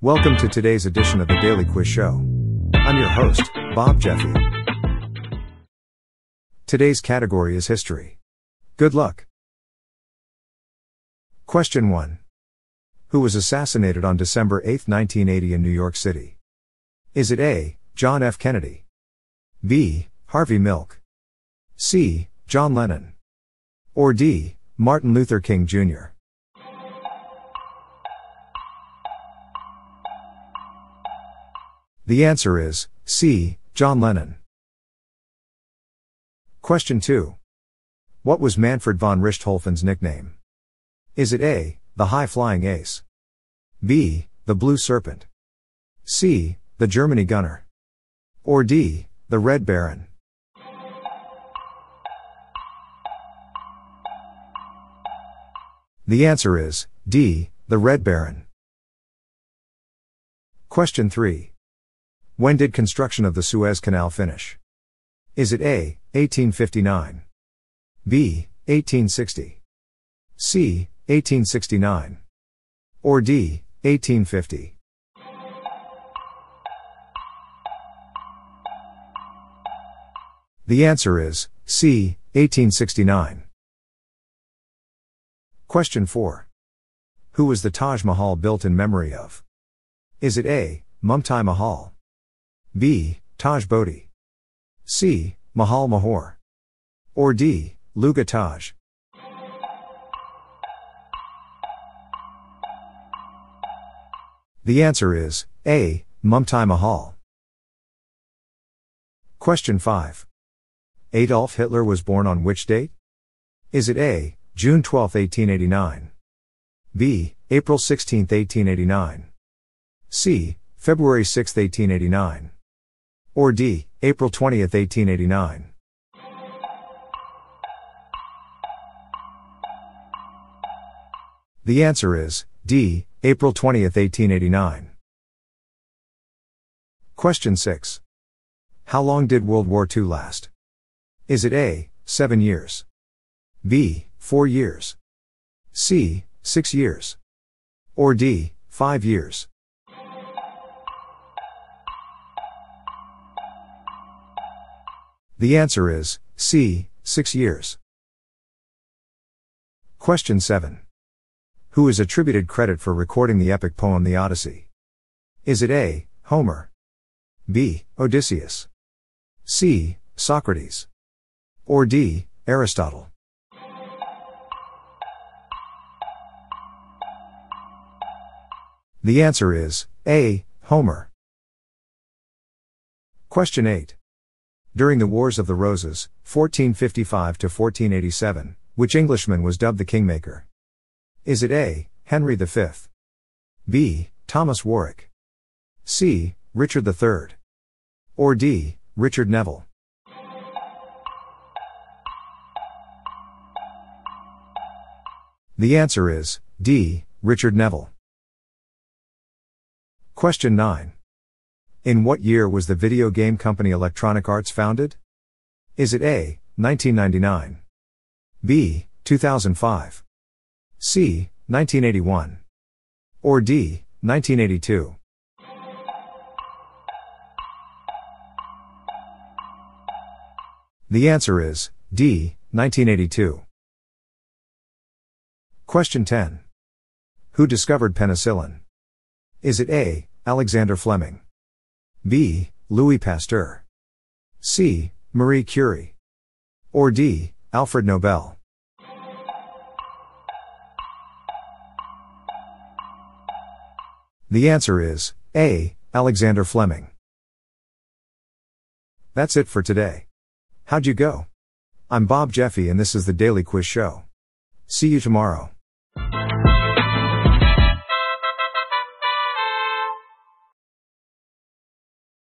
Welcome to today's edition of the Daily Quiz Show. I'm your host, Bob Jeffy. Today's category is history. Good luck. Question 1. Who was assassinated on December 8, 1980 in New York City? Is it A. John F. Kennedy? B. Harvey Milk? C. John Lennon? Or D. Martin Luther King Jr.? The answer is C. John Lennon. Question 2. What was Manfred von Richthofen's nickname? Is it A. The High Flying Ace? B. The Blue Serpent? C. The Germany Gunner? Or D. The Red Baron? The answer is D. The Red Baron. Question 3. When did construction of the Suez Canal finish? Is it A, 1859? B, 1860? C, 1869? Or D, 1850? The answer is C, 1869. Question 4. Who was the Taj Mahal built in memory of? Is it A, Mumtaz Mahal? B. Taj Bodhi. C. Mahal Mahor. Or D. Luga Taj. The answer is A. Mumtaz Mahal. Question 5. Adolf Hitler was born on which date? Is it A. June 12, 1889? B. April 16, 1889? C. February 6, 1889? Or D, April 20, 1889. The answer is D, April 20, 1889. Question 6. How long did World War II last? Is it A, 7 years? B, 4 years? C, 6 years? Or D, 5 years? The answer is C, 6 years. Question 7. Who is attributed credit for recording the epic poem The Odyssey? Is it A, Homer? B, Odysseus? C, Socrates? Or D, Aristotle? The answer is A, Homer. Question 8. During the Wars of the Roses, 1455 to 1487, which Englishman was dubbed the Kingmaker? Is it A. Henry V? B. Thomas Warwick? C. Richard III? Or D. Richard Neville? The answer is D. Richard Neville. Question 9. In what year was the video game company Electronic Arts founded? Is it A, 1999? B, 2005? C, 1981? Or D, 1982? The answer is D, 1982. Question 10. Who discovered penicillin? Is it A, Alexander Fleming? B. Louis Pasteur. C. Marie Curie. Or D. Alfred Nobel. The answer is A. Alexander Fleming. That's it for today. How'd you go? I'm Bob Jeffy and this is the Daily Quiz Show. See you tomorrow.